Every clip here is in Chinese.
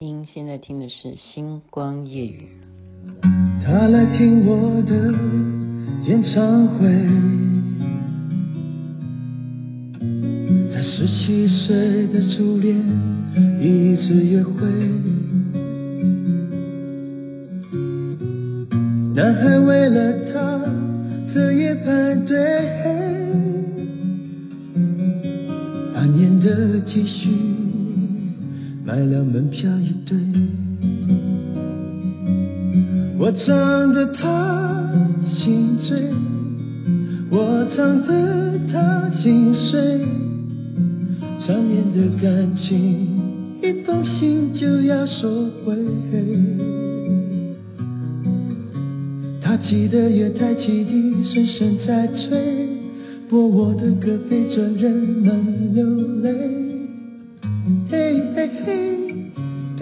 您现在听的是《星光夜语》。他来听我的演唱会，在十七岁的初恋一次约会，男孩为了她彻夜排队，半年的积蓄。买了门票一对，我唱得他心醉，我唱得他心碎，缠绵的感情，一封信就要收回。他记得月台汽笛声声在催，播我的歌陪着人们流泪。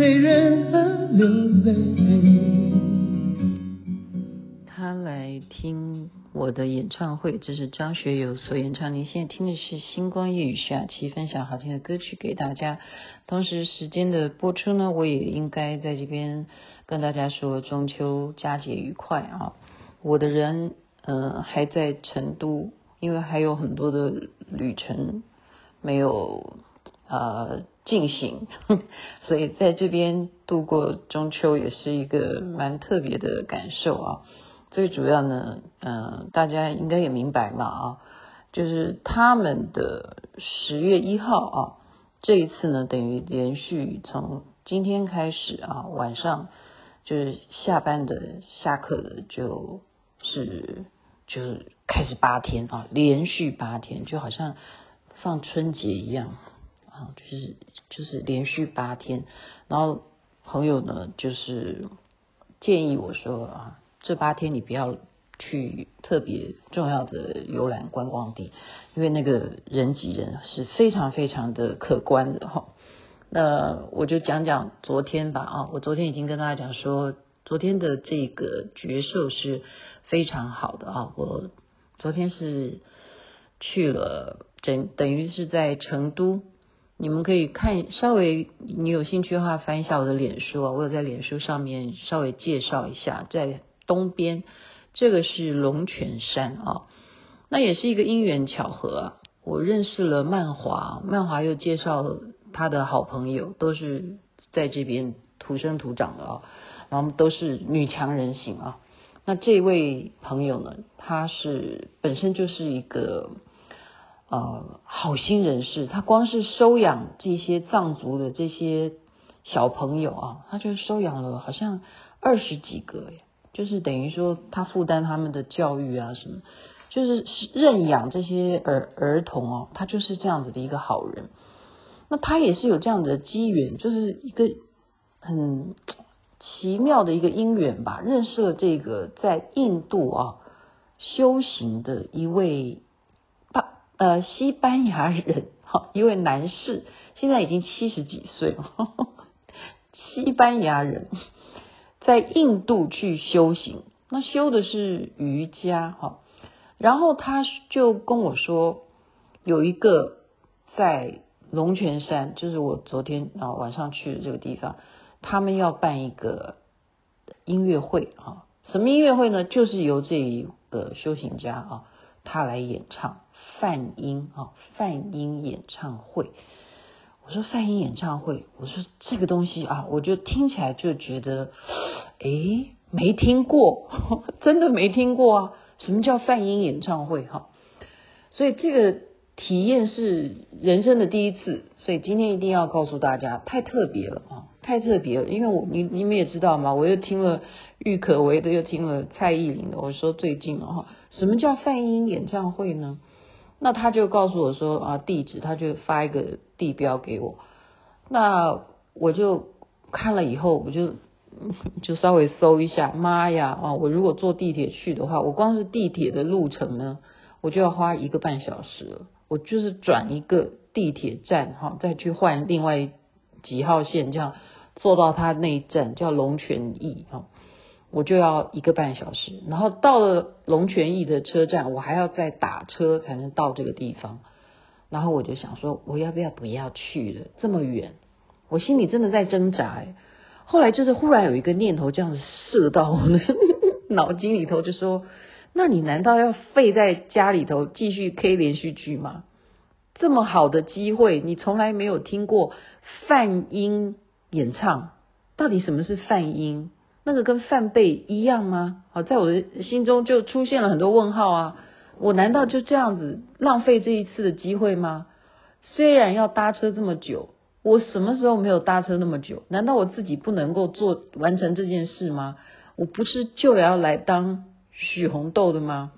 陪人们流泪。他来听我的演唱会，这是张学友所演唱。您现在听的是《星光夜雨》下期分享好听的歌曲给大家。同时，时间的播出呢，我也应该在这边跟大家说中秋佳节愉快啊！我的人呃还在成都，因为还有很多的旅程没有呃。进行，所以在这边度过中秋也是一个蛮特别的感受啊。最主要呢，嗯、呃，大家应该也明白嘛啊，就是他们的十月一号啊，这一次呢，等于连续从今天开始啊，晚上就是下班的、下课的，就是就是开始八天啊，连续八天，就好像放春节一样。啊，就是就是连续八天，然后朋友呢就是建议我说啊，这八天你不要去特别重要的游览观光地，因为那个人挤人是非常非常的可观的哈。那我就讲讲昨天吧啊，我昨天已经跟大家讲说，昨天的这个角色是非常好的啊，我昨天是去了，等等于是在成都。你们可以看稍微，你有兴趣的话，翻一下我的脸书啊，我有在脸书上面稍微介绍一下，在东边，这个是龙泉山啊，那也是一个因缘巧合啊，我认识了曼华，曼华又介绍他的好朋友，都是在这边土生土长的啊，然后都是女强人型啊，那这位朋友呢，他是本身就是一个。呃，好心人士，他光是收养这些藏族的这些小朋友啊，他就收养了好像二十几个，就是等于说他负担他们的教育啊什么，就是认养这些儿儿童哦，他就是这样子的一个好人。那他也是有这样的机缘，就是一个很奇妙的一个因缘吧，认识了这个在印度啊修行的一位。呃，西班牙人，哈，一位男士，现在已经七十几岁了。西班牙人在印度去修行，那修的是瑜伽，哈。然后他就跟我说，有一个在龙泉山，就是我昨天啊晚上去的这个地方，他们要办一个音乐会，哈，什么音乐会呢？就是由这一个修行家啊，他来演唱。梵音啊，梵音演唱会。我说梵音演唱会，我说这个东西啊，我就听起来就觉得，诶，没听过，真的没听过啊。什么叫梵音演唱会？哈，所以这个体验是人生的第一次，所以今天一定要告诉大家，太特别了啊，太特别了。因为我你你们也知道嘛，我又听了郁可唯的，又听了蔡依林的。我说最近了哈，什么叫梵音演唱会呢？那他就告诉我说啊，地址，他就发一个地标给我。那我就看了以后，我就 就稍微搜一下。妈呀啊！我如果坐地铁去的话，我光是地铁的路程呢，我就要花一个半小时了。我就是转一个地铁站哈，再去换另外几号线，这样坐到他那一站叫龙泉驿哈。我就要一个半小时，然后到了龙泉驿的车站，我还要再打车才能到这个地方。然后我就想说，我要不要不要去了？这么远，我心里真的在挣扎。后来就是忽然有一个念头这样射到我的 脑筋里头，就说：那你难道要废在家里头继续 K 连续剧吗？这么好的机会，你从来没有听过泛音演唱？到底什么是泛音？那个跟梵贝一样吗？好，在我的心中就出现了很多问号啊！我难道就这样子浪费这一次的机会吗？虽然要搭车这么久，我什么时候没有搭车那么久？难道我自己不能够做完成这件事吗？我不是就要来当许红豆的吗？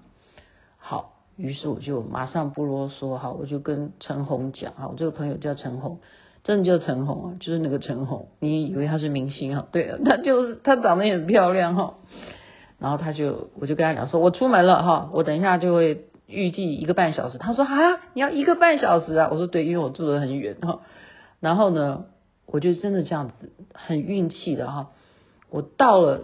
好。于是我就马上不啰嗦，好，我就跟陈红讲，好，我这个朋友叫陈红，真的就陈红啊，就是那个陈红，你以为她是明星啊？对她，就是她长得也很漂亮哈。然后她就，我就跟她讲说，我出门了哈，我等一下就会预计一个半小时。她说啊，你要一个半小时啊？我说对，因为我住得很远哈。然后呢，我就真的这样子，很运气的哈，我到了。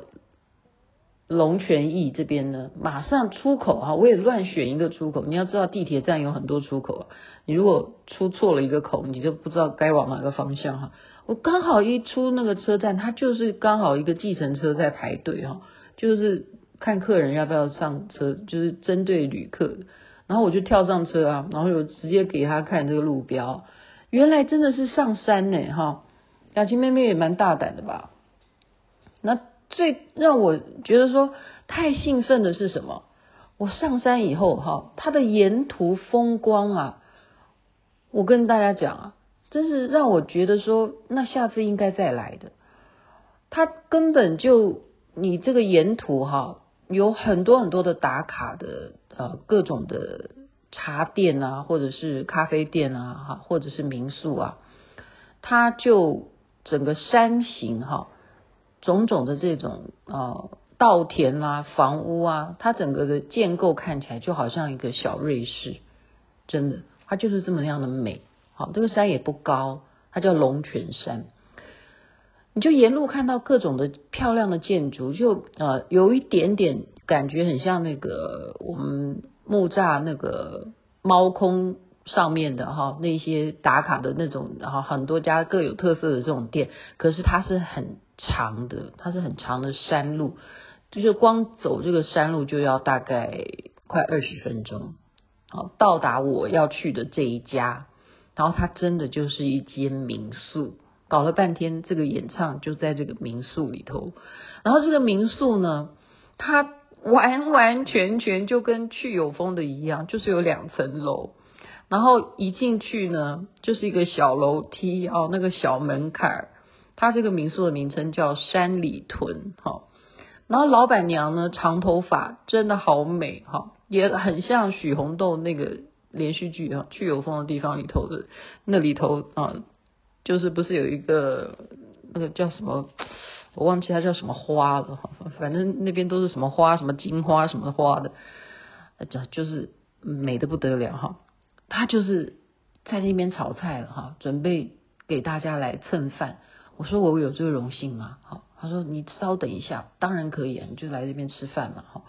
龙泉驿这边呢，马上出口啊！我也乱选一个出口。你要知道地铁站有很多出口啊，你如果出错了一个口，你就不知道该往哪个方向哈。我刚好一出那个车站，它就是刚好一个计程车在排队哈，就是看客人要不要上车，就是针对旅客。然后我就跳上车啊，然后我直接给他看这个路标，原来真的是上山呢哈。雅琪妹妹也蛮大胆的吧？最让我觉得说太兴奋的是什么？我上山以后哈，它的沿途风光啊，我跟大家讲啊，真是让我觉得说，那下次应该再来的。它根本就你这个沿途哈，有很多很多的打卡的呃各种的茶店啊，或者是咖啡店啊，哈，或者是民宿啊，它就整个山形哈。种种的这种呃稻田啊、房屋啊，它整个的建构看起来就好像一个小瑞士，真的，它就是这么样的美。好，这个山也不高，它叫龙泉山。你就沿路看到各种的漂亮的建筑，就呃有一点点感觉很像那个我们木栅那个猫空上面的哈那些打卡的那种，然后很多家各有特色的这种店，可是它是很。长的，它是很长的山路，就是光走这个山路就要大概快二十分钟，好到达我要去的这一家，然后它真的就是一间民宿，搞了半天这个演唱就在这个民宿里头，然后这个民宿呢，它完完全全就跟去有风的一样，就是有两层楼，然后一进去呢就是一个小楼梯哦，那个小门槛。他这个民宿的名称叫山里屯，哈，然后老板娘呢，长头发，真的好美，哈，也很像许红豆那个连续剧啊，去有风的地方里头的那里头啊，就是不是有一个那个叫什么，我忘记它叫什么花了，反正那边都是什么花，什么金花什么花的，这就是美得不得了哈，他就是在那边炒菜了哈，准备给大家来蹭饭。我说我有这个荣幸吗？好，他说你稍等一下，当然可以啊，你就来这边吃饭嘛，好，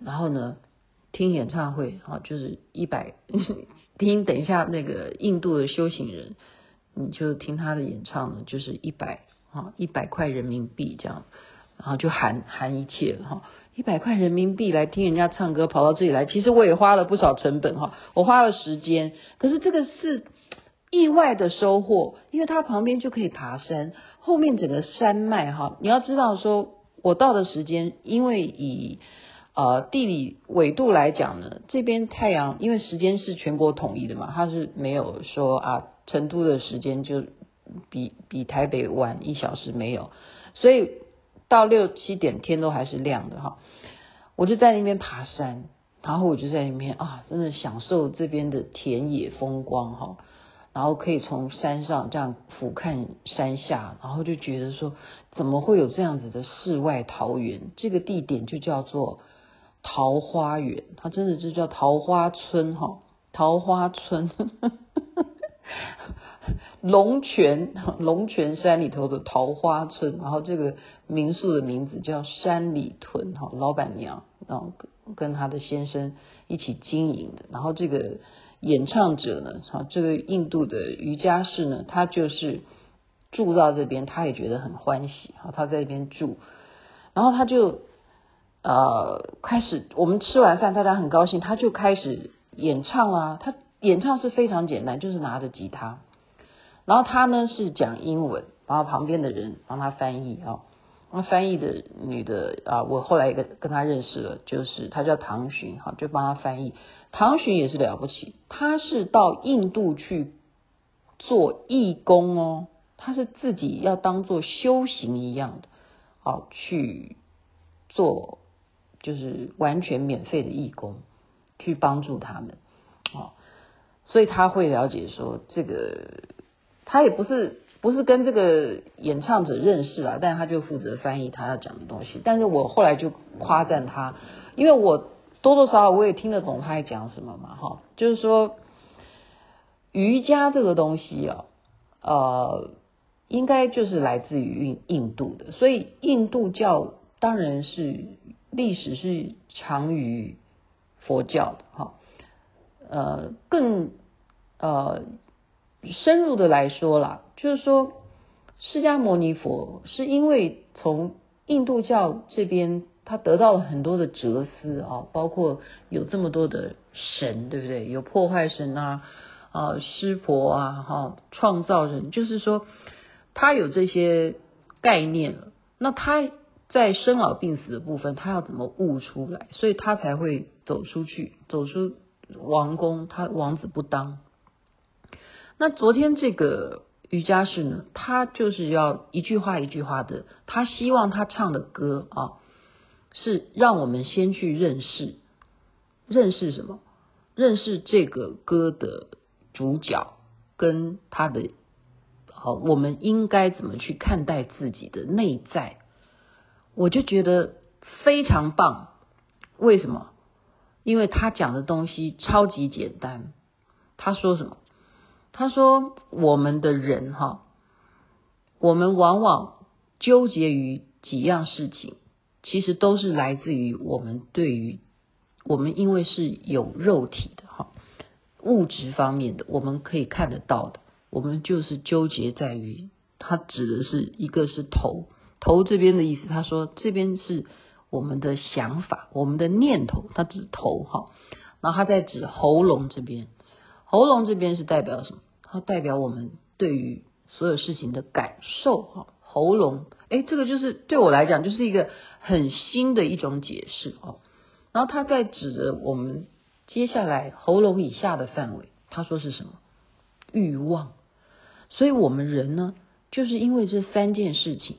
然后呢，听演唱会，好，就是一百，听等一下那个印度的修行人，你就听他的演唱呢，就是一百，啊，一百块人民币这样，然后就含含一切哈，一百块人民币来听人家唱歌，跑到这里来，其实我也花了不少成本哈，我花了时间，可是这个是。意外的收获，因为它旁边就可以爬山，后面整个山脉哈，你要知道说，我到的时间，因为以呃地理纬度来讲呢，这边太阳因为时间是全国统一的嘛，它是没有说啊成都的时间就比比台北晚一小时没有，所以到六七点天都还是亮的哈，我就在那边爬山，然后我就在那边啊，真的享受这边的田野风光哈。然后可以从山上这样俯瞰山下，然后就觉得说，怎么会有这样子的世外桃源？这个地点就叫做桃花源，它真的就叫桃花村哈，桃花村，龙泉龙泉山里头的桃花村，然后这个民宿的名字叫山里屯哈，老板娘然后跟他的先生一起经营的，然后这个。演唱者呢？哈，这个印度的瑜伽士呢，他就是住到这边，他也觉得很欢喜，好，他在这边住，然后他就呃开始，我们吃完饭，大家很高兴，他就开始演唱啊，他演唱是非常简单，就是拿着吉他，然后他呢是讲英文，然后旁边的人帮他翻译啊。那翻译的女的啊，我后来跟跟她认识了，就是她叫唐寻，哈，就帮她翻译。唐寻也是了不起，她是到印度去做义工哦，她是自己要当做修行一样的，好去做，就是完全免费的义工，去帮助他们，啊，所以她会了解说这个，她也不是。不是跟这个演唱者认识啊，但他就负责翻译他要讲的东西。但是我后来就夸赞他，因为我多多少少我也听得懂他在讲什么嘛，哈，就是说瑜伽这个东西啊，呃，应该就是来自于印印度的，所以印度教当然是历史是长于佛教的，哈，呃，更呃。深入的来说啦，就是说，释迦牟尼佛是因为从印度教这边，他得到了很多的哲思啊，包括有这么多的神，对不对？有破坏神啊，啊，湿婆啊，哈，创造人，就是说，他有这些概念了。那他在生老病死的部分，他要怎么悟出来？所以他才会走出去，走出王宫，他王子不当。那昨天这个瑜伽士呢，他就是要一句话一句话的，他希望他唱的歌啊，是让我们先去认识，认识什么？认识这个歌的主角跟他的，好，我们应该怎么去看待自己的内在？我就觉得非常棒。为什么？因为他讲的东西超级简单。他说什么？他说：“我们的人哈，我们往往纠结于几样事情，其实都是来自于我们对于我们因为是有肉体的哈，物质方面的，我们可以看得到的，我们就是纠结在于，他指的是一个是头，头这边的意思。他说这边是我们的想法，我们的念头，他指头哈，然后他在指喉咙这边。”喉咙这边是代表什么？它代表我们对于所有事情的感受哈。喉咙，诶，这个就是对我来讲就是一个很新的一种解释哦。然后他在指着我们接下来喉咙以下的范围，他说是什么？欲望。所以我们人呢，就是因为这三件事情：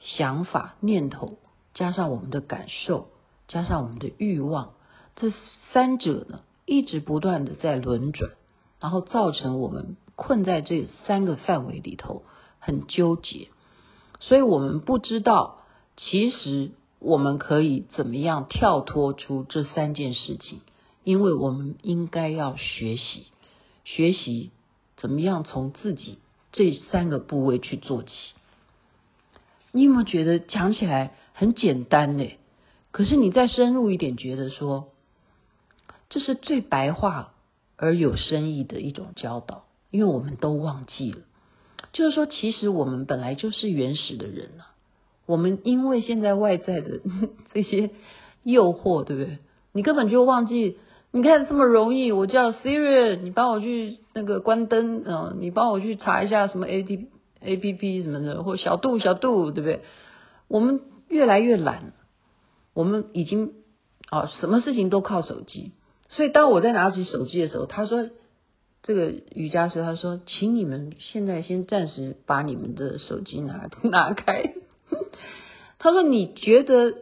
想法、念头，加上我们的感受，加上我们的欲望，这三者呢，一直不断的在轮转。然后造成我们困在这三个范围里头，很纠结，所以我们不知道，其实我们可以怎么样跳脱出这三件事情，因为我们应该要学习，学习怎么样从自己这三个部位去做起。你有没有觉得讲起来很简单呢？可是你再深入一点，觉得说这是最白话。而有深意的一种教导，因为我们都忘记了，就是说，其实我们本来就是原始的人啊。我们因为现在外在的 这些诱惑，对不对？你根本就忘记。你看这么容易，我叫 Siri，你帮我去那个关灯，嗯，你帮我去查一下什么 A D A P P 什么的，或小度小度，对不对？我们越来越懒，我们已经啊，什么事情都靠手机。所以当我在拿起手机的时候，他说：“这个瑜伽师，他说，请你们现在先暂时把你们的手机拿 拿开。”他说：“你觉得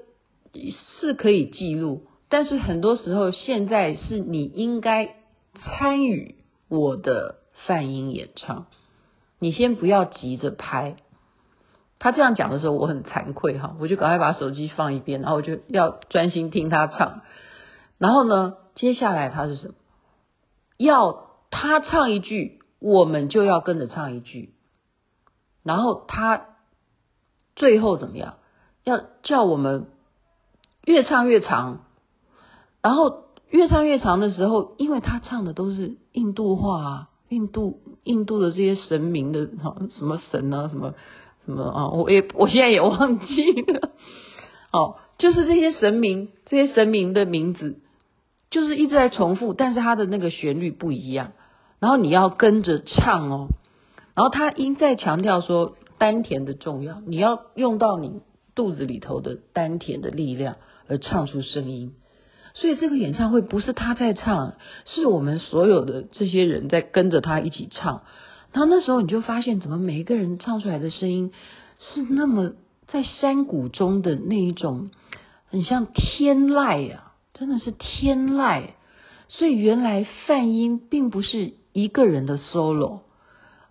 是可以记录，但是很多时候现在是你应该参与我的泛音演唱。你先不要急着拍。”他这样讲的时候，我很惭愧哈，我就赶快把手机放一边，然后我就要专心听他唱。然后呢，接下来他是什么？要他唱一句，我们就要跟着唱一句。然后他最后怎么样？要叫我们越唱越长。然后越唱越长的时候，因为他唱的都是印度话啊，印度印度的这些神明的哈什么神啊什么什么啊，我也我现在也忘记了。哦，就是这些神明这些神明的名字，就是一直在重复，但是它的那个旋律不一样，然后你要跟着唱哦。然后他一再强调说丹田的重要，你要用到你肚子里头的丹田的力量而唱出声音。所以这个演唱会不是他在唱，是我们所有的这些人在跟着他一起唱。然后那时候你就发现，怎么每一个人唱出来的声音是那么在山谷中的那一种，很像天籁啊，真的是天籁。所以原来梵音并不是一个人的 solo，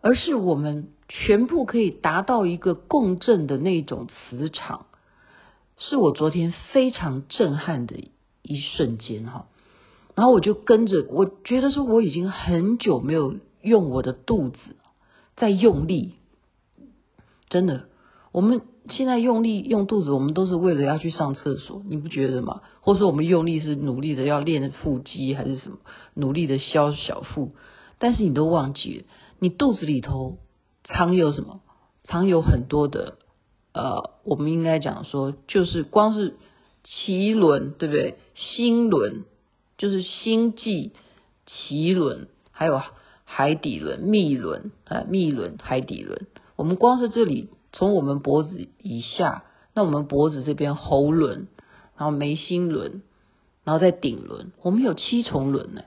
而是我们全部可以达到一个共振的那种磁场，是我昨天非常震撼的。一瞬间哈，然后我就跟着，我觉得说我已经很久没有用我的肚子在用力，真的，我们现在用力用肚子，我们都是为了要去上厕所，你不觉得吗？或者说我们用力是努力的要练腹肌，还是什么努力的消小腹？但是你都忘记了，你肚子里头藏有什么？藏有很多的，呃，我们应该讲说，就是光是。脐轮对不对？心轮就是心悸，脐轮还有海底轮、密轮啊，密轮、海底轮。我们光是这里，从我们脖子以下，那我们脖子这边喉轮，然后眉心轮，然后再顶轮，我们有七重轮呢。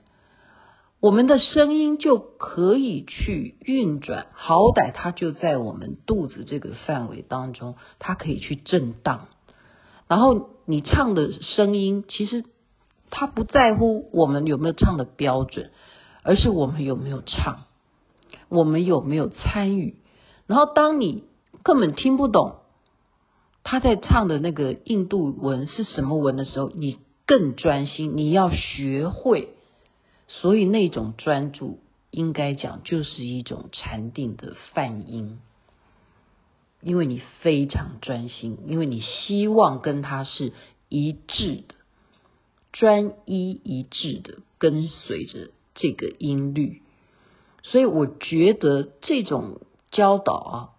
我们的声音就可以去运转，好歹它就在我们肚子这个范围当中，它可以去震荡。然后你唱的声音，其实它不在乎我们有没有唱的标准，而是我们有没有唱，我们有没有参与。然后当你根本听不懂他在唱的那个印度文是什么文的时候，你更专心，你要学会。所以那种专注，应该讲就是一种禅定的梵音。因为你非常专心，因为你希望跟他是一致的，专一一致的跟随着这个音律，所以我觉得这种教导啊，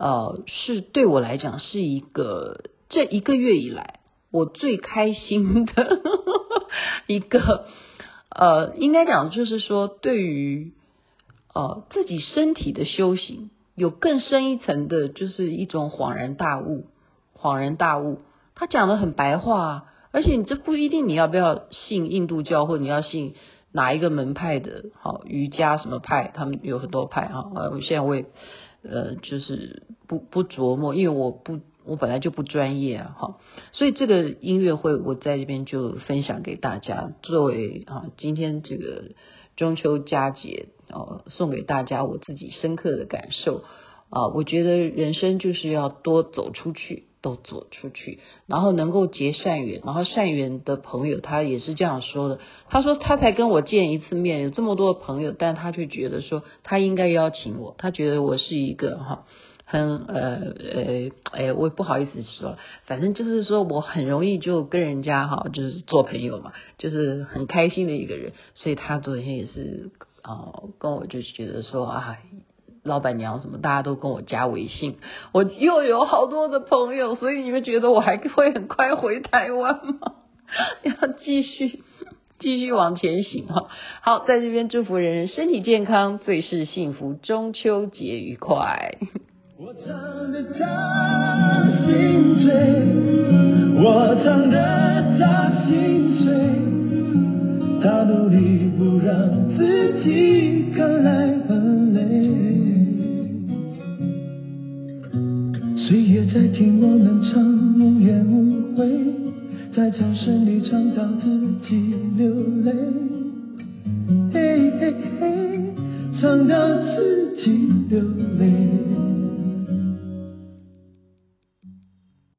呃，是对我来讲是一个这一个月以来我最开心的 一个，呃，应该讲就是说对于呃自己身体的修行。有更深一层的，就是一种恍然大悟。恍然大悟，他讲的很白话，而且你这不一定你要不要信印度教，或者你要信哪一个门派的，好瑜伽什么派，他们有很多派哈。呃，现在我也呃就是不不琢磨，因为我不我本来就不专业啊，哈。所以这个音乐会我在这边就分享给大家，作为啊今天这个中秋佳节。哦，送给大家我自己深刻的感受啊！我觉得人生就是要多走出去，都走出去，然后能够结善缘，然后善缘的朋友他也是这样说的。他说他才跟我见一次面，有这么多的朋友，但他却觉得说他应该邀请我，他觉得我是一个哈很呃呃哎，我也不好意思说，反正就是说我很容易就跟人家哈就是做朋友嘛，就是很开心的一个人，所以他昨天也是。哦，跟我就觉得说啊，老板娘什么，大家都跟我加微信，我又有好多的朋友，所以你们觉得我还会很快回台湾吗？要继续继续往前行哈。好，在这边祝福人人身体健康，最是幸福，中秋节愉快。我唱得他心醉，我唱得他心碎，他努力不让。自己看来岁月在听我们唱，无怨无悔，在掌声里唱到自己流泪，嘿嘿嘿，唱到自己流泪。